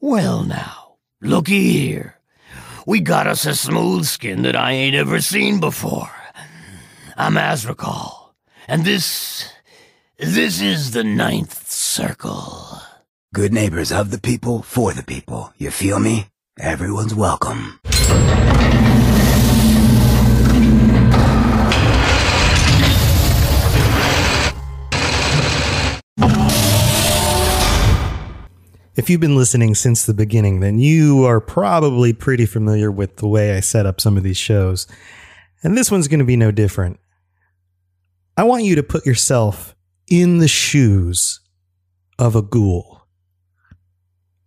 Well, now, looky here. We got us a smooth skin that I ain't ever seen before. I'm Azrakal, and this. this is the ninth circle. Good neighbors of the people, for the people. You feel me? Everyone's welcome. If you've been listening since the beginning, then you are probably pretty familiar with the way I set up some of these shows. And this one's going to be no different. I want you to put yourself in the shoes of a ghoul.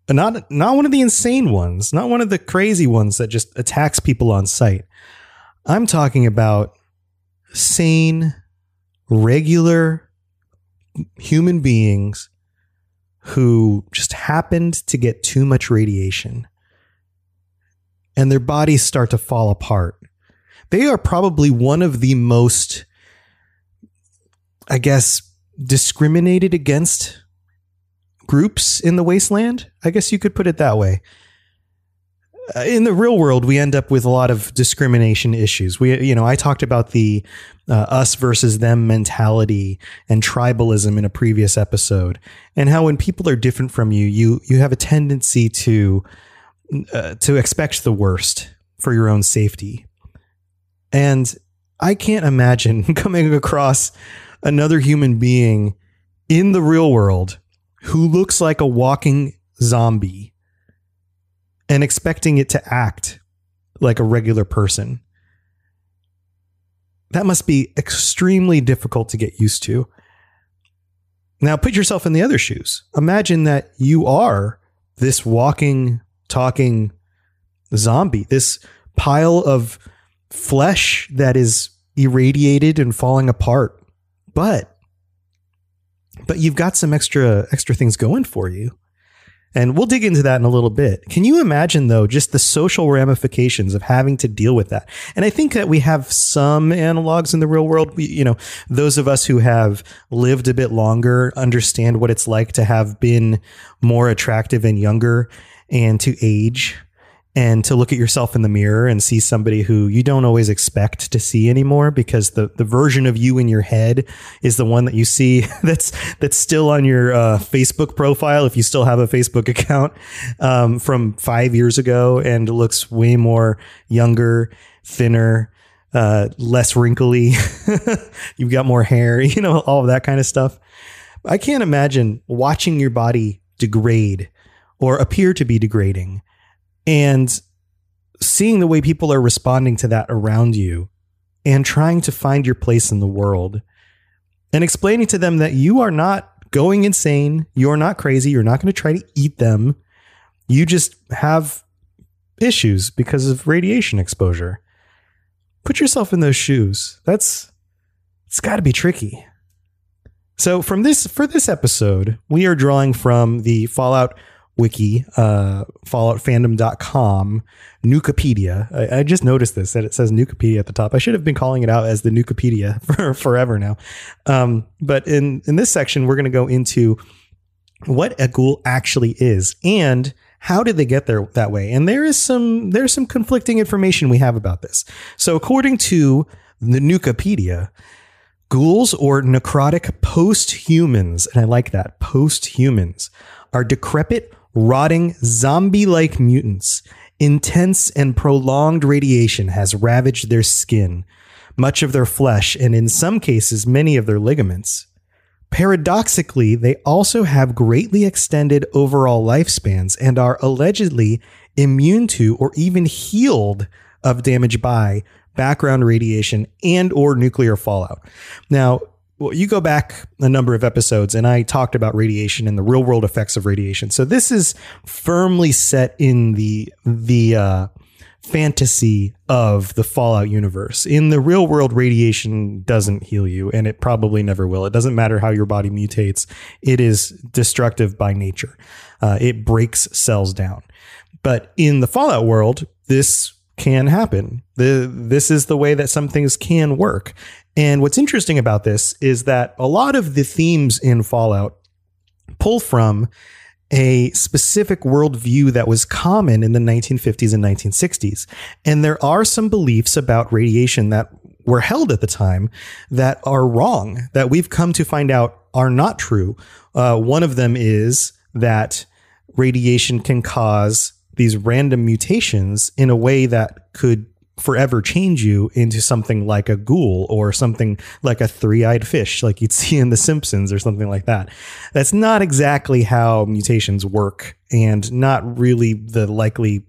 But Not, not one of the insane ones, not one of the crazy ones that just attacks people on sight. I'm talking about sane, regular human beings who just happened to get too much radiation and their bodies start to fall apart. They are probably one of the most, I guess, discriminated against groups in the wasteland. I guess you could put it that way. Uh, in the real world, we end up with a lot of discrimination issues. We, you know, I talked about the uh, us versus them mentality and tribalism in a previous episode, and how when people are different from you, you you have a tendency to uh, to expect the worst for your own safety. And I can't imagine coming across another human being in the real world who looks like a walking zombie and expecting it to act like a regular person. That must be extremely difficult to get used to. Now, put yourself in the other shoes. Imagine that you are this walking, talking zombie, this pile of flesh that is irradiated and falling apart. But but you've got some extra extra things going for you. And we'll dig into that in a little bit. Can you imagine, though, just the social ramifications of having to deal with that? And I think that we have some analogs in the real world. We, you know, those of us who have lived a bit longer understand what it's like to have been more attractive and younger and to age and to look at yourself in the mirror and see somebody who you don't always expect to see anymore because the, the version of you in your head is the one that you see that's that's still on your uh, Facebook profile if you still have a Facebook account um, from five years ago and looks way more younger, thinner, uh, less wrinkly. You've got more hair, you know, all of that kind of stuff. I can't imagine watching your body degrade or appear to be degrading and seeing the way people are responding to that around you and trying to find your place in the world and explaining to them that you are not going insane, you're not crazy, you're not going to try to eat them. You just have issues because of radiation exposure. Put yourself in those shoes. That's it's got to be tricky. So from this for this episode, we are drawing from the Fallout wiki, uh, falloutfandom.com, Nukapedia. I, I just noticed this that it says Nukapedia at the top. I should have been calling it out as the Nukapedia for forever now. Um, but in, in this section, we're going to go into what a ghoul actually is and how did they get there that way? And there is some there's some conflicting information we have about this. So according to the Nukapedia, ghouls or necrotic post-humans, and I like that, post-humans, are decrepit, rotting, zombie-like mutants. Intense and prolonged radiation has ravaged their skin, much of their flesh, and in some cases, many of their ligaments. Paradoxically, they also have greatly extended overall lifespans and are allegedly immune to or even healed of damage by background radiation and or nuclear fallout. Now, well, you go back a number of episodes and I talked about radiation and the real world effects of radiation. So this is firmly set in the the uh, fantasy of the Fallout universe. In the real world, radiation doesn't heal you, and it probably never will. It doesn't matter how your body mutates, it is destructive by nature. Uh, it breaks cells down. But in the Fallout world, this can happen. The, this is the way that some things can work. And what's interesting about this is that a lot of the themes in Fallout pull from a specific worldview that was common in the 1950s and 1960s. And there are some beliefs about radiation that were held at the time that are wrong, that we've come to find out are not true. Uh, one of them is that radiation can cause these random mutations in a way that could forever change you into something like a ghoul or something like a three-eyed fish like you'd see in the simpsons or something like that. That's not exactly how mutations work and not really the likely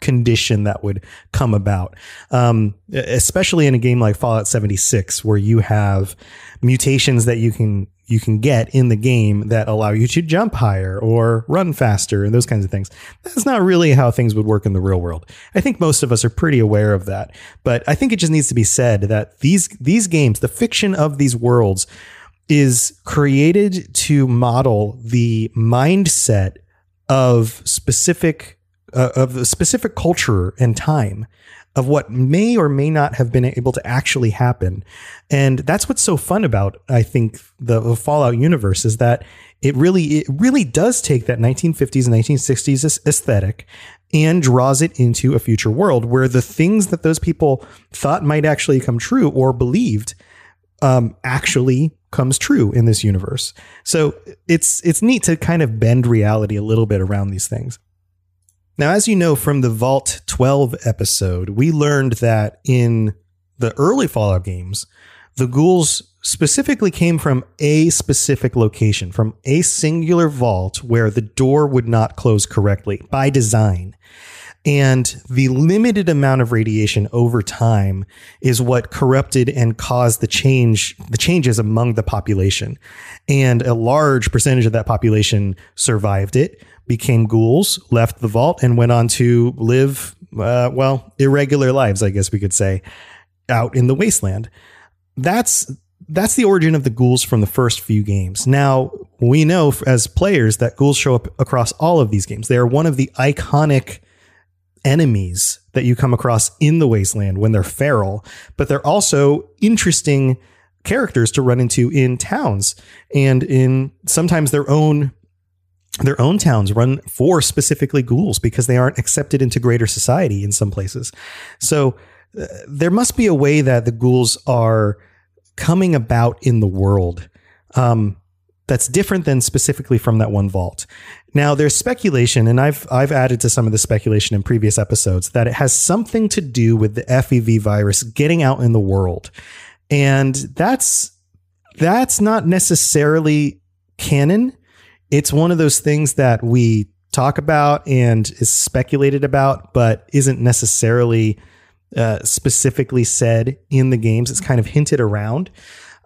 condition that would come about. Um, especially in a game like fallout 76 where you have mutations that you can you can get in the game that allow you to jump higher or run faster and those kinds of things. That's not really how things would work in the real world. I think most of us are pretty aware of that. But I think it just needs to be said that these these games, the fiction of these worlds is created to model the mindset of specific uh, of a specific culture and time of what may or may not have been able to actually happen. And that's what's so fun about, I think, the, the Fallout universe is that it really, it really does take that 1950s and 1960s aesthetic and draws it into a future world where the things that those people thought might actually come true or believed um, actually comes true in this universe. So it's it's neat to kind of bend reality a little bit around these things. Now, as you know from the Vault 12 episode, we learned that in the early Fallout games, the ghouls specifically came from a specific location, from a singular vault where the door would not close correctly by design. And the limited amount of radiation over time is what corrupted and caused the change, the changes among the population. And a large percentage of that population survived it became ghouls, left the vault, and went on to live, uh, well, irregular lives, I guess we could say, out in the wasteland. That's that's the origin of the ghouls from the first few games. Now, we know as players that ghouls show up across all of these games. They are one of the iconic enemies that you come across in the wasteland when they're feral, but they're also interesting characters to run into in towns and in sometimes their own their own towns run for specifically ghouls because they aren't accepted into greater society in some places. So uh, there must be a way that the ghouls are coming about in the world um, that's different than specifically from that one vault. Now there's speculation, and I've I've added to some of the speculation in previous episodes that it has something to do with the FEV virus getting out in the world, and that's that's not necessarily canon it's one of those things that we talk about and is speculated about, but isn't necessarily uh, specifically said in the games. It's kind of hinted around.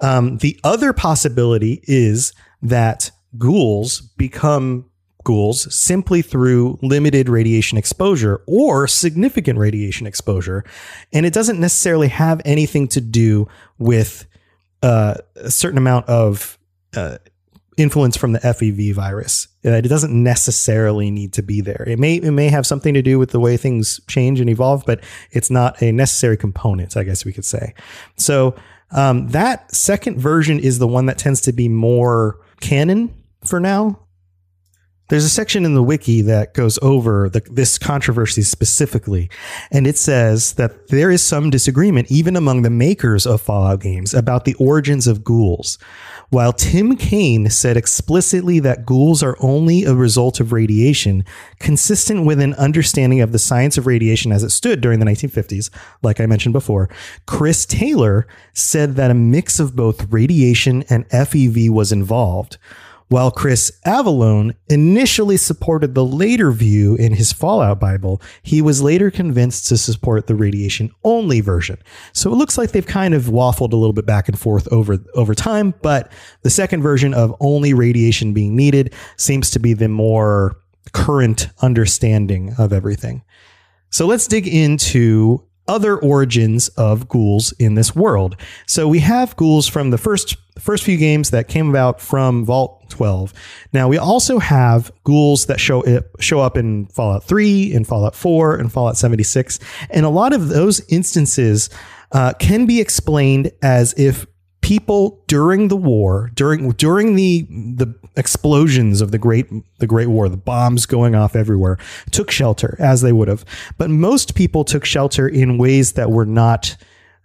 Um, the other possibility is that ghouls become ghouls simply through limited radiation exposure or significant radiation exposure. And it doesn't necessarily have anything to do with uh, a certain amount of uh, influence from the FEV virus. Uh, It doesn't necessarily need to be there. It may it may have something to do with the way things change and evolve, but it's not a necessary component, I guess we could say. So um, that second version is the one that tends to be more canon for now. There's a section in the wiki that goes over the, this controversy specifically, and it says that there is some disagreement even among the makers of Fallout games about the origins of ghouls. While Tim Cain said explicitly that ghouls are only a result of radiation, consistent with an understanding of the science of radiation as it stood during the 1950s, like I mentioned before, Chris Taylor said that a mix of both radiation and FEV was involved. While Chris Avellone initially supported the later view in his Fallout Bible, he was later convinced to support the radiation only version. So it looks like they've kind of waffled a little bit back and forth over over time, but the second version of only radiation being needed seems to be the more current understanding of everything. So let's dig into other origins of ghouls in this world. So we have ghouls from the first first few games that came about from Vault 12. Now we also have ghouls that show up, show up in Fallout 3, in Fallout 4, and Fallout 76, and a lot of those instances uh, can be explained as if people during the war, during during the the explosions of the great the Great War, the bombs going off everywhere, took shelter as they would have. But most people took shelter in ways that were not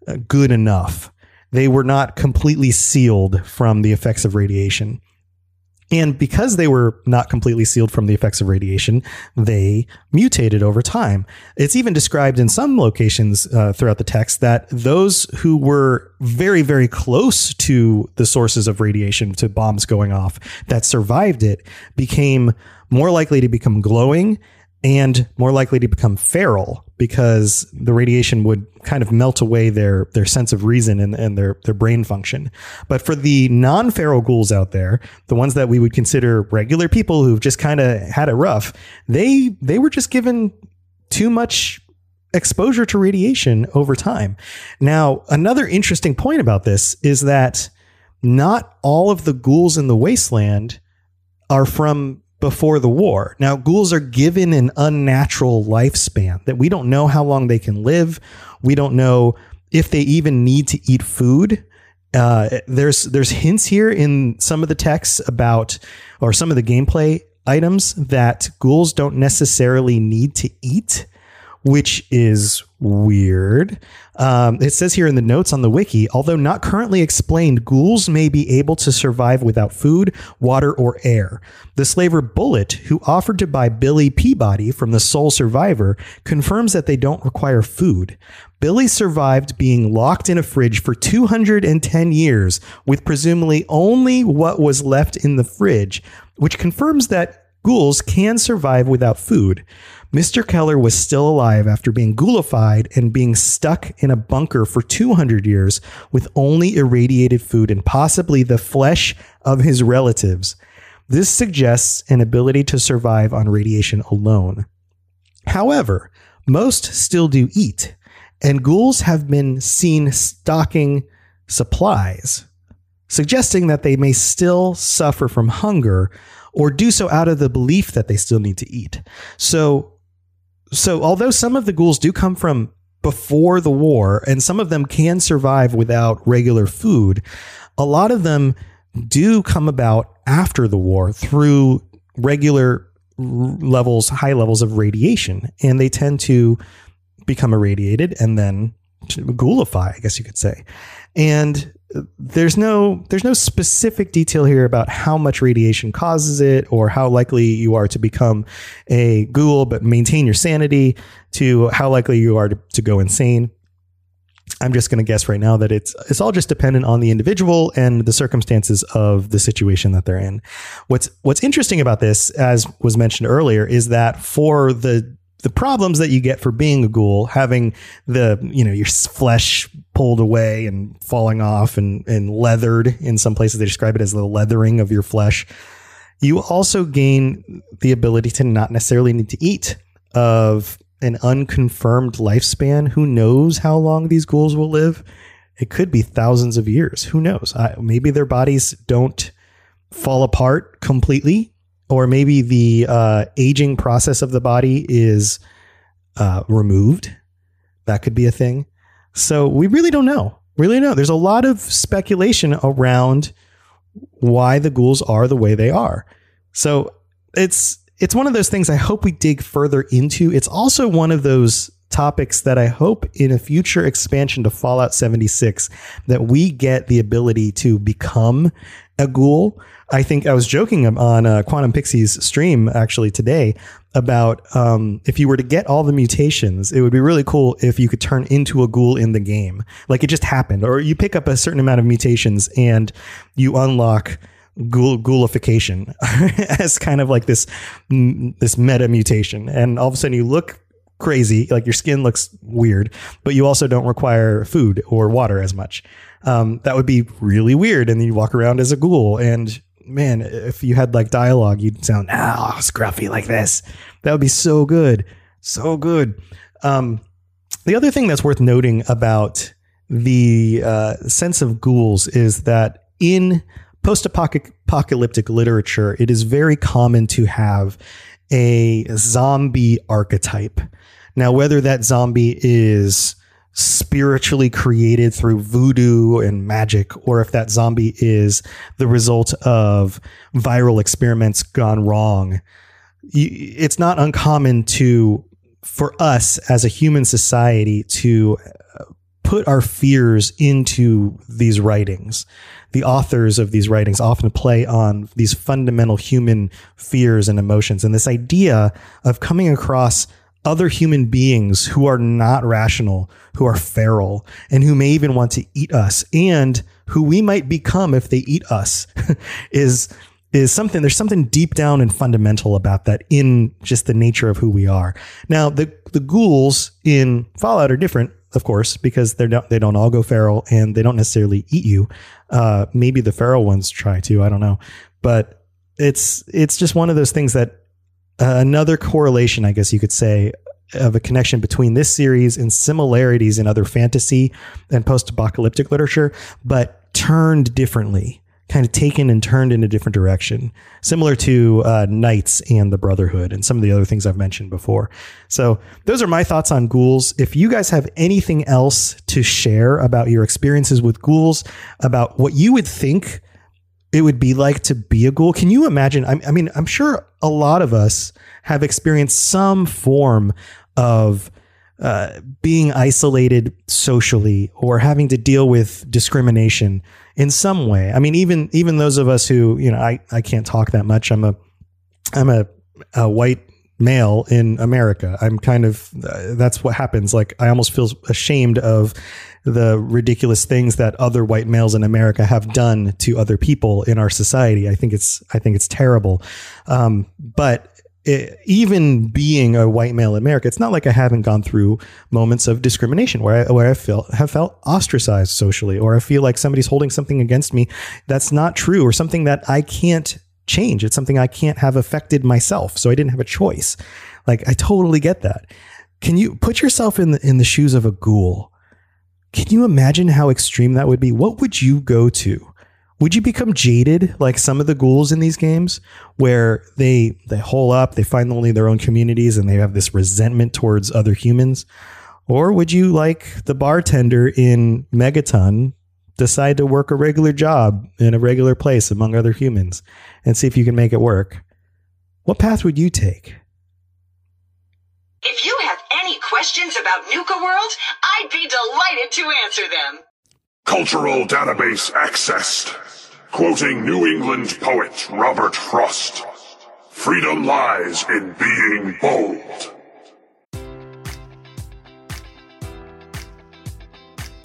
uh, good enough. They were not completely sealed from the effects of radiation. And because they were not completely sealed from the effects of radiation, they mutated over time. It's even described in some locations uh, throughout the text that those who were very, very close to the sources of radiation, to bombs going off, that survived it, became more likely to become glowing and more likely to become feral because the radiation would kind of melt away their their sense of reason and, and their their brain function. But for the non-feral ghouls out there, the ones that we would consider regular people who've just kind of had it rough, they they were just given too much exposure to radiation over time. Now, another interesting point about this is that not all of the ghouls in the wasteland are from before the war. Now, ghouls are given an unnatural lifespan that we don't know how long they can live. We don't know if they even need to eat food. Uh, there's there's hints here in some of the texts about or some of the gameplay items that ghouls don't necessarily need to eat, which is weird. Um, it says here in the notes on the wiki, although not currently explained, ghouls may be able to survive without food, water, or air. The slaver Bullet, who offered to buy Billy Peabody from the sole survivor, confirms that they don't require food. Billy survived being locked in a fridge for 210 years with presumably only what was left in the fridge, which confirms that ghouls can survive without food. Mr. Keller was still alive after being ghoulified and being stuck in a bunker for 200 years with only irradiated food and possibly the flesh of his relatives. This suggests an ability to survive on radiation alone. However, most still do eat, and ghouls have been seen stocking supplies, suggesting that they may still suffer from hunger or do so out of the belief that they still need to eat. So, so although some of the ghouls do come from before the war and some of them can survive without regular food, a lot of them do come about after the war through regular levels, high levels of radiation, and they tend to become irradiated and then ghoulify, I guess you could say. And there's no there's no specific detail here about how much radiation causes it or how likely you are to become a ghoul but maintain your sanity to how likely you are to, to go insane. I'm just going to guess right now that it's it's all just dependent on the individual and the circumstances of the situation that they're in. What's what's interesting about this, as was mentioned earlier, is that for the the problems that you get for being a ghoul, having the you know your flesh pulled away and falling off and and leathered in some places they describe it as the leathering of your flesh. You also gain the ability to not necessarily need to eat of an unconfirmed lifespan. Who knows how long these ghouls will live? It could be thousands of years. Who knows? I, maybe their bodies don't fall apart completely, or maybe the uh, aging process of the body is uh, removed. That could be a thing. So we really don't know. Really don't know. There's a lot of speculation around why the ghouls are the way they are. So it's it's one of those things I hope we dig further into. It's also one of those topics that I hope in a future expansion to Fallout 76 that we get the ability to become a ghoul. I think I was joking on uh, Quantum Pixies stream actually today about um, if you were to get all the mutations, it would be really cool if you could turn into a ghoul in the game. Like it just happened, or you pick up a certain amount of mutations and you unlock ghoul, ghoulification as kind of like this this meta mutation, and all of a sudden you look crazy, like your skin looks weird, but you also don't require food or water as much. Um, that would be really weird, and then you walk around as a ghoul and man, if you had like dialogue, you'd sound ah scruffy like this. That would be so good, so good. Um, the other thing that's worth noting about the uh, sense of ghouls is that in post-apocalyptic literature, it is very common to have a zombie archetype. Now, whether that zombie is spiritually created through voodoo and magic, or if that zombie is the result of viral experiments gone wrong. It's not uncommon to, for us as a human society, to uh, put our fears into these writings. The authors of these writings often play on these fundamental human fears and emotions. And this idea of coming across other human beings who are not rational, who are feral, and who may even want to eat us, and who we might become if they eat us, is is something. There's something deep down and fundamental about that in just the nature of who we are. Now, the the ghouls in Fallout are different, of course, because they're not, they don't all go feral and they don't necessarily eat you. Uh, maybe the feral ones try to. I don't know, but it's it's just one of those things that another correlation, I guess you could say, of a connection between this series and similarities in other fantasy and post-apocalyptic literature, but turned differently, kind of taken and turned in a different direction, similar to uh, Knights and the Brotherhood and some of the other things I've mentioned before. So those are my thoughts on ghouls. If you guys have anything else to share about your experiences with ghouls, about what you would think it would be like to be a ghoul. Can you imagine? I, I mean, I'm sure a lot of us have experienced some form of uh, being isolated socially or having to deal with discrimination in some way. I mean, even even those of us who you know, I I can't talk that much. I'm a I'm a, a white male in America. I'm kind of uh, that's what happens. Like I almost feel ashamed of the ridiculous things that other white males in America have done to other people in our society. I think it's I think it's terrible. Um, but it, even being a white male in America, it's not like I haven't gone through moments of discrimination where I, where I have felt ostracized socially, or I feel like somebody's holding something against me that's not true, or something that I can't change. It's something I can't have affected myself, so I didn't have a choice. Like I totally get that. Can you put yourself in the in the shoes of a ghoul? Can you imagine how extreme that would be? What would you go to? Would you become jaded like some of the ghouls in these games where they they hole up, they find only their own communities and they have this resentment towards other humans? Or would you like the bartender in Megaton decide to work a regular job in a regular place among other humans and see if you can make it work? What path would you take? If you have any questions about Nuka World, I'd be delighted to answer them. Cultural database accessed. Quoting New England poet Robert Frost. Freedom lies in being bold.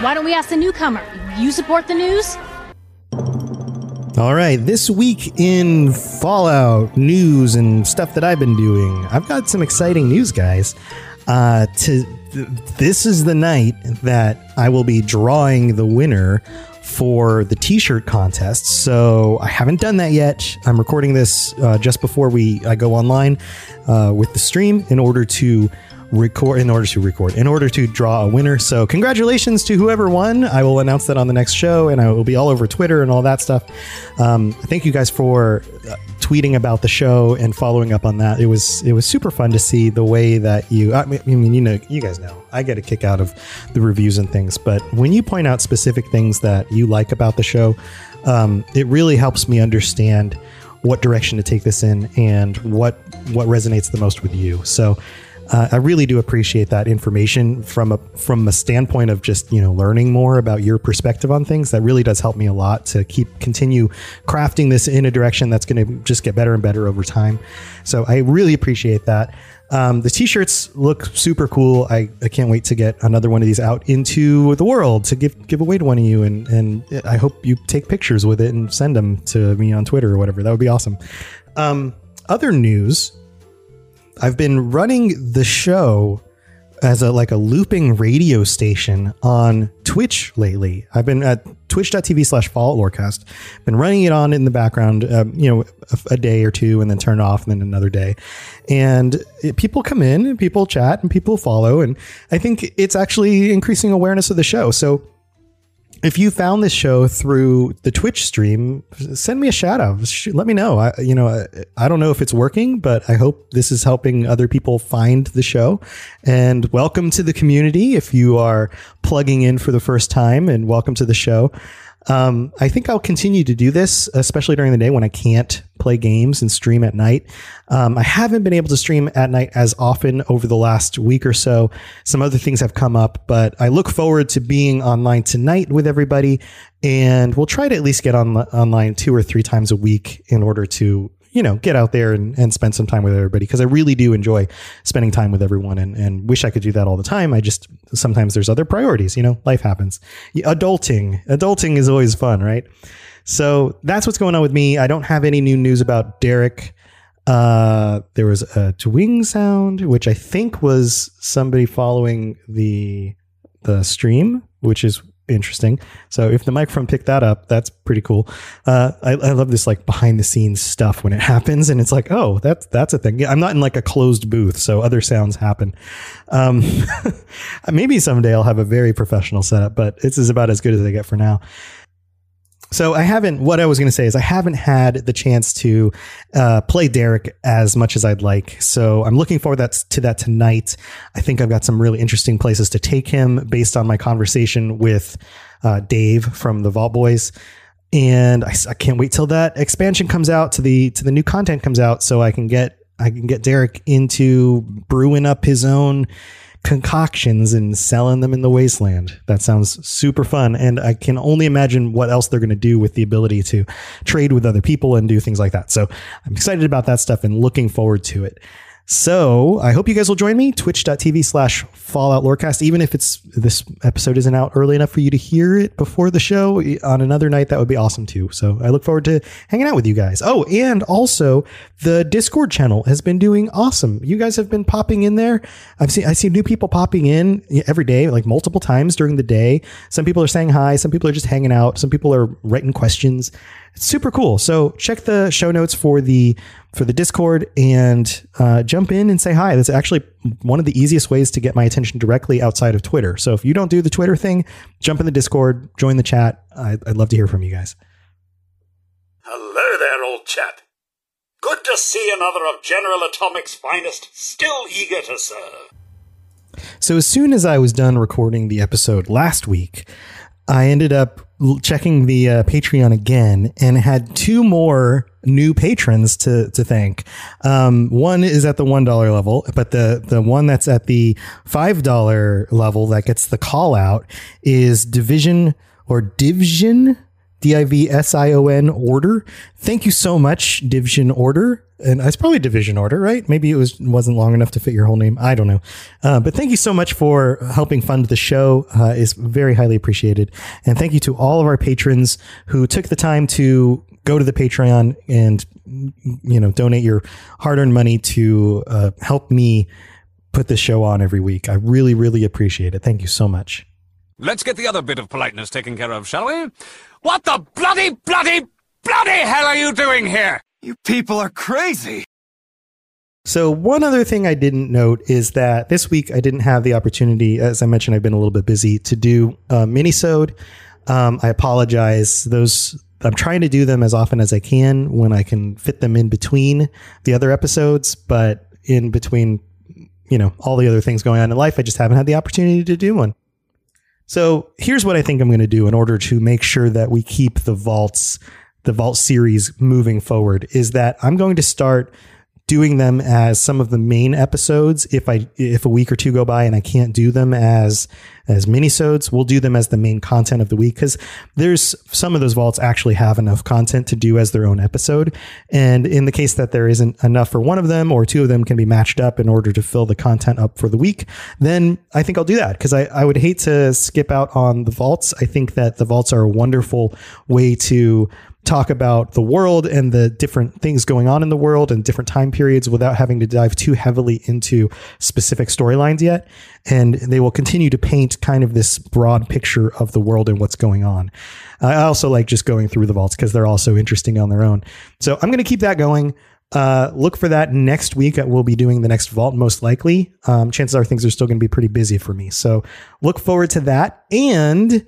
Why don't we ask the newcomer? You support the news? All right, this week in Fallout news and stuff that I've been doing, I've got some exciting news, guys. Uh, to th- this is the night that I will be drawing the winner for the T-shirt contest. So I haven't done that yet. I'm recording this uh, just before we I go online uh, with the stream in order to record in order to record in order to draw a winner. So congratulations to whoever won. I will announce that on the next show and i will be all over twitter and all that stuff. Um, thank you guys for uh, tweeting about the show and following up on that. It was it was super fun to see the way that you i mean you know you guys know i get a kick out of the reviews and things but when you point out specific things that you like about the show um, it really helps me understand what direction to take this in and what what resonates the most with you. So uh, I really do appreciate that information from a from a standpoint of just you know learning more about your perspective on things. That really does help me a lot to keep continue crafting this in a direction that's going to just get better and better over time. So I really appreciate that. Um, the t-shirts look super cool. I, I can't wait to get another one of these out into the world to give give away to one of you, and and I hope you take pictures with it and send them to me on Twitter or whatever. That would be awesome. Um, other news I've been running the show as a like a looping radio station on Twitch lately. I've been at twitch.tv slash Fallout Lorecast. Been running it on in the background, um, you know, a, a, day or two and then turn off and then another day. And it, people come in and people chat and people follow. And I think it's actually increasing awareness of the show. So if you found this show through the Twitch stream, send me a shout out. Let me know. I, you know, I don't know if it's working, but I hope this is helping other people find the show. And welcome to the community if you are plugging in for the first time, and welcome to the show. Um, I think I'll continue to do this, especially during the day when I can't play games and stream at night. Um, I haven't been able to stream at night as often over the last week or so. Some other things have come up, but I look forward to being online tonight with everybody. And we'll try to at least get on online two or three times a week in order to you know, get out there and, and spend some time with everybody because I really do enjoy spending time with everyone and, and wish I could do that all the time. I just sometimes there's other priorities, you know, life happens. Adulting, adulting is always fun, right? So that's what's going on with me. I don't have any new news about Derek. Uh, there was a twing sound, which I think was somebody following the the stream, which is interesting. So if the microphone picked that up, that's pretty cool. Uh, I, I, love this like behind the scenes stuff when it happens, and it's like, oh, that's that's a thing. I'm not in like a closed booth, so other sounds happen. Um, maybe someday I'll have a very professional setup, but this is about as good as I get for now. So I haven't. What I was going to say is I haven't had the chance to uh, play Derek as much as I'd like. So I'm looking forward that, to that tonight. I think I've got some really interesting places to take him based on my conversation with uh, Dave from the Vault Boys. And I, I can't wait till that expansion comes out to the to the new content comes out so I can get I can get Derek into brewing up his own concoctions and selling them in the wasteland. That sounds super fun. And I can only imagine what else they're going to do with the ability to trade with other people and do things like that. So I'm excited about that stuff and looking forward to it. So I hope you guys will join me, twitch.tv slash Fallout Lorecast. Even if it's this episode isn't out early enough for you to hear it before the show on another night, that would be awesome too. So I look forward to hanging out with you guys. Oh, and also the Discord channel has been doing awesome. You guys have been popping in there. I've seen I see new people popping in every day, like multiple times during the day. Some people are saying hi, some people are just hanging out, some people are writing questions. It's super cool. So check the show notes for the for the Discord and uh, jump in and say hi. That's actually one of the easiest ways to get my attention directly outside of Twitter. So if you don't do the Twitter thing, jump in the Discord, join the chat. I, I'd love to hear from you guys. Hello there, old chap. Good to see another of General Atomic's finest, still eager to serve. So as soon as I was done recording the episode last week, I ended up checking the uh, Patreon again and had two more new patrons to to thank. Um, one is at the one dollar level, but the the one that's at the five dollar level that gets the call out is Division or Division D I V S I O N order. Thank you so much, Division Order. And it's probably Division Order, right? Maybe it was wasn't long enough to fit your whole name. I don't know. Uh, but thank you so much for helping fund the show. Uh, is very highly appreciated. And thank you to all of our patrons who took the time to go to the Patreon and you know donate your hard-earned money to uh, help me put this show on every week. I really, really appreciate it. Thank you so much. Let's get the other bit of politeness taken care of, shall we? What the bloody, bloody, bloody hell are you doing here? You people are crazy. So one other thing I didn't note is that this week I didn't have the opportunity, as I mentioned, I've been a little bit busy to do a minisode. Um, I apologize. Those I'm trying to do them as often as I can when I can fit them in between the other episodes, but in between, you know, all the other things going on in life, I just haven't had the opportunity to do one. So here's what I think I'm going to do in order to make sure that we keep the vaults, the vault series moving forward is that I'm going to start doing them as some of the main episodes. If I if a week or two go by and I can't do them as as minisodes, we'll do them as the main content of the week because there's some of those vaults actually have enough content to do as their own episode. And in the case that there isn't enough for one of them or two of them can be matched up in order to fill the content up for the week, then I think I'll do that because I, I would hate to skip out on the vaults. I think that the vaults are a wonderful way to talk about the world and the different things going on in the world and different time periods without having to dive too heavily into specific storylines yet. And they will continue to paint kind of this broad picture of the world and what's going on. I also like just going through the vaults because they're also interesting on their own. So I'm going to keep that going. Uh, look for that next week. We'll be doing the next vault most likely. Um, chances are things are still going to be pretty busy for me. So look forward to that. And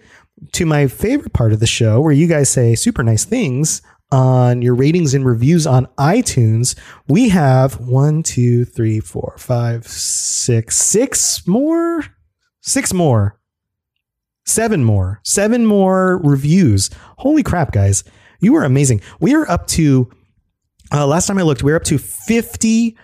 to my favorite part of the show where you guys say super nice things on your ratings and reviews on iTunes. We have one, two, three, four, five, six, six more, six more, seven more, seven more reviews. Holy crap, guys. You are amazing. We are up to, uh, last time I looked, we are up to 50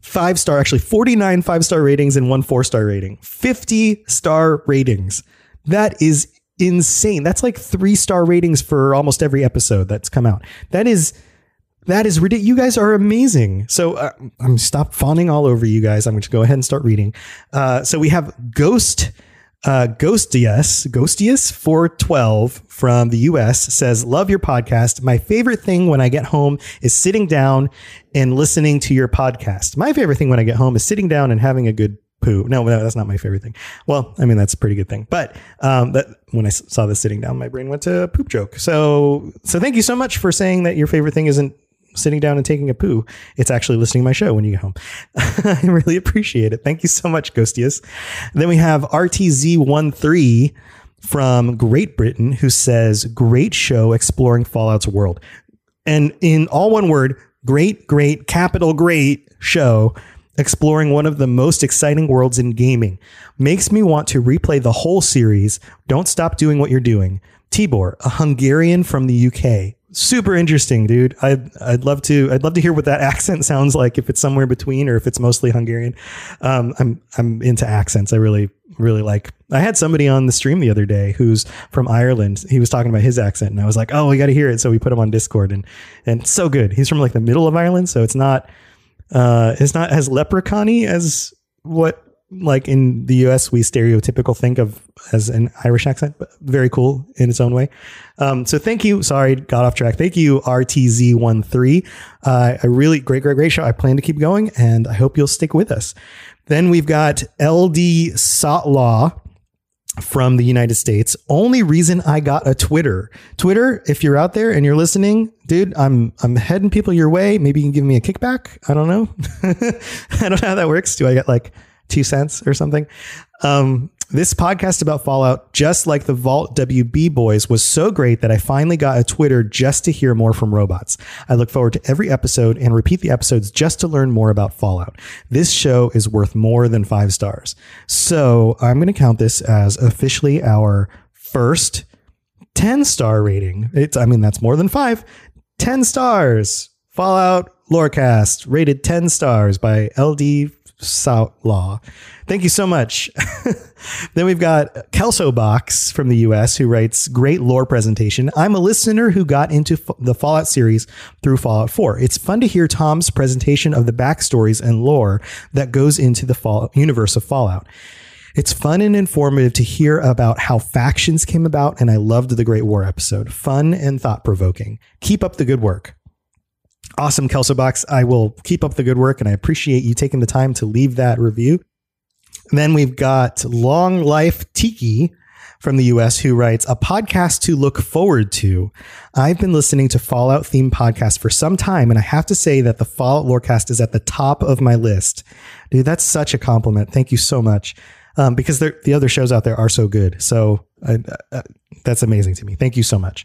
five star, actually 49 five star ratings and one four star rating. 50 star ratings. That is insane. That's like three star ratings for almost every episode that's come out. That is that is ridiculous. You guys are amazing. So uh, I'm stop fawning all over you guys. I'm going to go ahead and start reading. Uh, so we have Ghost. Uh, Ghostius, Ghostius 412 from the US says, Love your podcast. My favorite thing when I get home is sitting down and listening to your podcast. My favorite thing when I get home is sitting down and having a good poo. No, that's not my favorite thing. Well, I mean, that's a pretty good thing. But um, that when I saw this sitting down, my brain went to a poop joke. So, so thank you so much for saying that your favorite thing isn't sitting down and taking a poo. It's actually listening to my show when you get home. I really appreciate it. Thank you so much, Ghostius. Then we have RTZ13 from Great Britain who says, Great show exploring Fallout's world. And in all one word, great, great, capital great show exploring one of the most exciting worlds in gaming. Makes me want to replay the whole series. Don't stop doing what you're doing. Tibor, a Hungarian from the UK. Super interesting, dude. I'd, I'd love to I'd love to hear what that accent sounds like if it's somewhere between or if it's mostly Hungarian. Um, I'm I'm into accents. I really really like. I had somebody on the stream the other day who's from Ireland. He was talking about his accent, and I was like, "Oh, we got to hear it." So we put him on Discord, and and so good. He's from like the middle of Ireland, so it's not Uh, it's not as leprechauny as what like in the US we stereotypical think of as an Irish accent, but very cool in its own way. Um, so thank you. Sorry, got off track. Thank you, RTZ13. Uh, a really great, great, great show. I plan to keep going and I hope you'll stick with us. Then we've got LD Sotlaw from the United States. Only reason I got a Twitter. Twitter, if you're out there and you're listening, dude, I'm I'm heading people your way. Maybe you can give me a kickback. I don't know. I don't know how that works. Do I get like two cents or something? Um, this podcast about Fallout, just like the Vault WB boys, was so great that I finally got a Twitter just to hear more from robots. I look forward to every episode and repeat the episodes just to learn more about Fallout. This show is worth more than five stars. So I'm going to count this as officially our first 10 star rating. It's, I mean, that's more than five. 10 stars. Fallout Lorecast rated 10 stars by LD Law. Thank you so much. then we've got Kelso Box from the US who writes great lore presentation. I'm a listener who got into f- the Fallout series through Fallout 4. It's fun to hear Tom's presentation of the backstories and lore that goes into the fall- universe of Fallout. It's fun and informative to hear about how factions came about, and I loved the Great War episode. Fun and thought provoking. Keep up the good work. Awesome, Kelso Box. I will keep up the good work and I appreciate you taking the time to leave that review. Then we've got Long Life Tiki from the US who writes a podcast to look forward to. I've been listening to Fallout themed podcasts for some time, and I have to say that the Fallout Lorecast is at the top of my list. Dude, that's such a compliment. Thank you so much. Um, because the other shows out there are so good. So uh, uh, that's amazing to me. Thank you so much.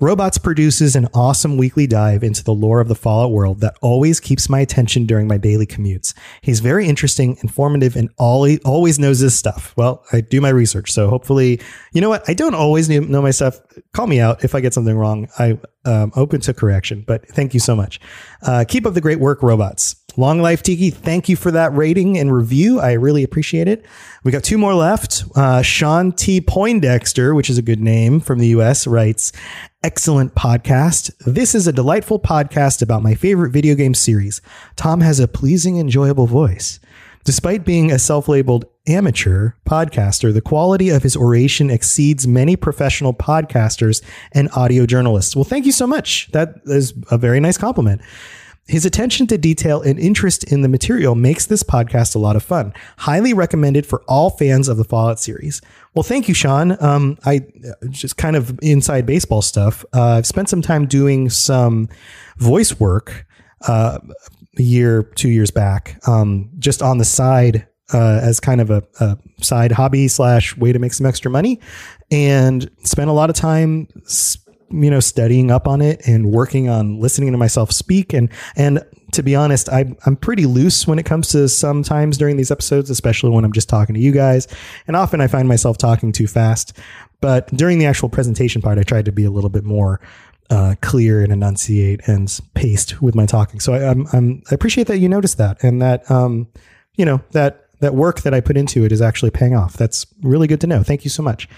Robots produces an awesome weekly dive into the lore of the Fallout world that always keeps my attention during my daily commutes. He's very interesting, informative, and always knows his stuff. Well, I do my research, so hopefully, you know what? I don't always know my stuff. Call me out if I get something wrong. I um, open to correction, but thank you so much. Uh, keep up the great work, robots. Long Life Tiki, thank you for that rating and review. I really appreciate it. We got two more left. Uh, Sean T. Poindexter, which is a good name from the US, writes Excellent podcast. This is a delightful podcast about my favorite video game series. Tom has a pleasing, enjoyable voice. Despite being a self labeled amateur podcaster, the quality of his oration exceeds many professional podcasters and audio journalists. Well, thank you so much. That is a very nice compliment. His attention to detail and interest in the material makes this podcast a lot of fun. Highly recommended for all fans of the Fallout series. Well, thank you, Sean. Um, I just kind of inside baseball stuff. Uh, I've spent some time doing some voice work uh, a year, two years back, um, just on the side uh, as kind of a, a, side hobby slash way to make some extra money, and spent a lot of time you know studying up on it and working on listening to myself speak. And and to be honest I, i'm pretty loose when it comes to sometimes during these episodes especially when i'm just talking to you guys. And often i find myself talking too fast. But during the actual presentation part i tried to be a little bit more uh, clear and enunciate and paced with my talking. So I, I'm, I'm i appreciate that you noticed that and that um you know that that work that i put into it is actually paying off. That's really good to know. Thank you so much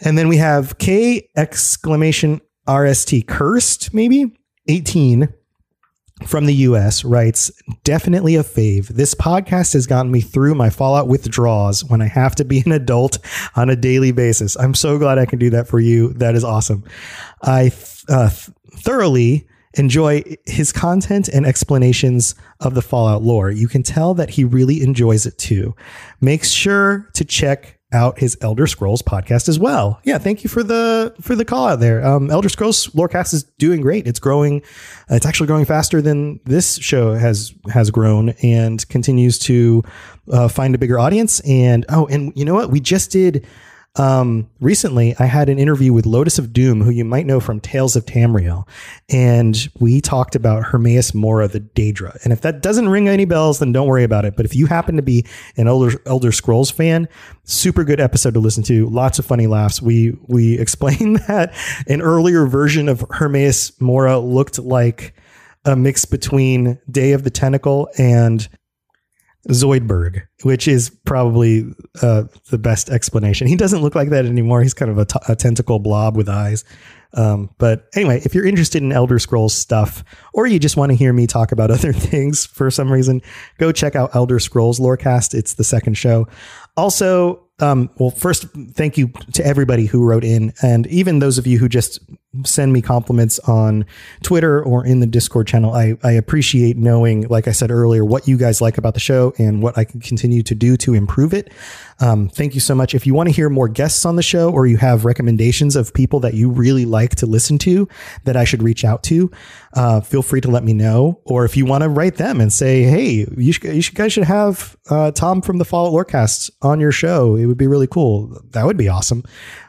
and then we have K exclamation RST cursed, maybe 18 from the US writes, definitely a fave. This podcast has gotten me through my Fallout withdrawals when I have to be an adult on a daily basis. I'm so glad I can do that for you. That is awesome. I uh, thoroughly enjoy his content and explanations of the Fallout lore. You can tell that he really enjoys it too. Make sure to check out his Elder Scrolls podcast as well. Yeah, thank you for the for the call out there. Um, Elder Scrolls Lorecast is doing great. It's growing. It's actually growing faster than this show has has grown and continues to uh, find a bigger audience. And oh, and you know what? We just did um, recently, I had an interview with Lotus of Doom, who you might know from Tales of Tamriel, and we talked about Hermaeus Mora, the Daedra. And if that doesn't ring any bells, then don't worry about it. But if you happen to be an Elder, Elder Scrolls fan, super good episode to listen to. Lots of funny laughs. We we explain that an earlier version of Hermaeus Mora looked like a mix between Day of the Tentacle and Zoidberg, which is probably uh, the best explanation. He doesn't look like that anymore. He's kind of a, t- a tentacle blob with eyes. Um, but anyway, if you're interested in Elder Scrolls stuff, or you just want to hear me talk about other things for some reason, go check out Elder Scrolls Lorecast. It's the second show. Also, um, well, first, thank you to everybody who wrote in, and even those of you who just send me compliments on Twitter or in the Discord channel. I, I appreciate knowing, like I said earlier, what you guys like about the show and what I can continue to do to improve it. Um, thank you so much. If you want to hear more guests on the show or you have recommendations of people that you really like to listen to that I should reach out to, uh, feel free to let me know. Or if you want to write them and say, hey, you, you guys should have uh, Tom from the Fallout Lorecast on your show. It would be really cool. That would be awesome.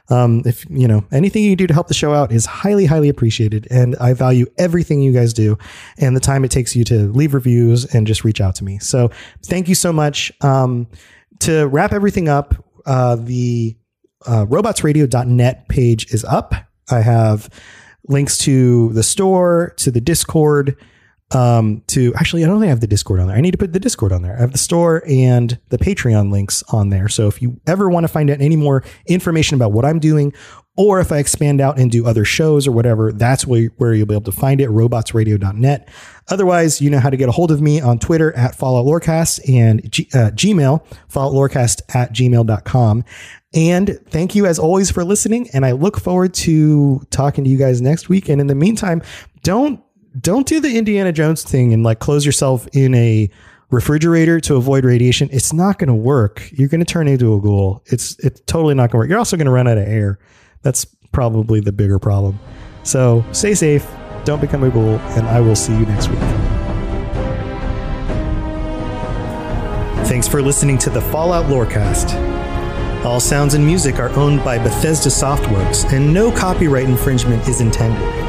Um, if you know anything you do to help the show out is highly, highly appreciated, and I value everything you guys do and the time it takes you to leave reviews and just reach out to me. So thank you so much. Um, to wrap everything up, uh, the uh, robotsradio.net page is up. I have links to the store, to the Discord, um, to actually, I don't think I have the Discord on there. I need to put the Discord on there. I have the store and the Patreon links on there. So if you ever want to find out any more information about what I'm doing, or if I expand out and do other shows or whatever, that's where, where you'll be able to find it, robotsradio.net. Otherwise, you know how to get a hold of me on Twitter at Fallout Lorecast and G, uh, Gmail, falloutlorecast at gmail.com. And thank you as always for listening. And I look forward to talking to you guys next week. And in the meantime, don't don't do the Indiana Jones thing and like close yourself in a refrigerator to avoid radiation. It's not going to work. You're going to turn into a ghoul. It's it's totally not going to work. You're also going to run out of air. That's probably the bigger problem. So stay safe. Don't become a ghoul, and I will see you next week. Thanks for listening to the Fallout Lorecast. All sounds and music are owned by Bethesda Softworks, and no copyright infringement is intended.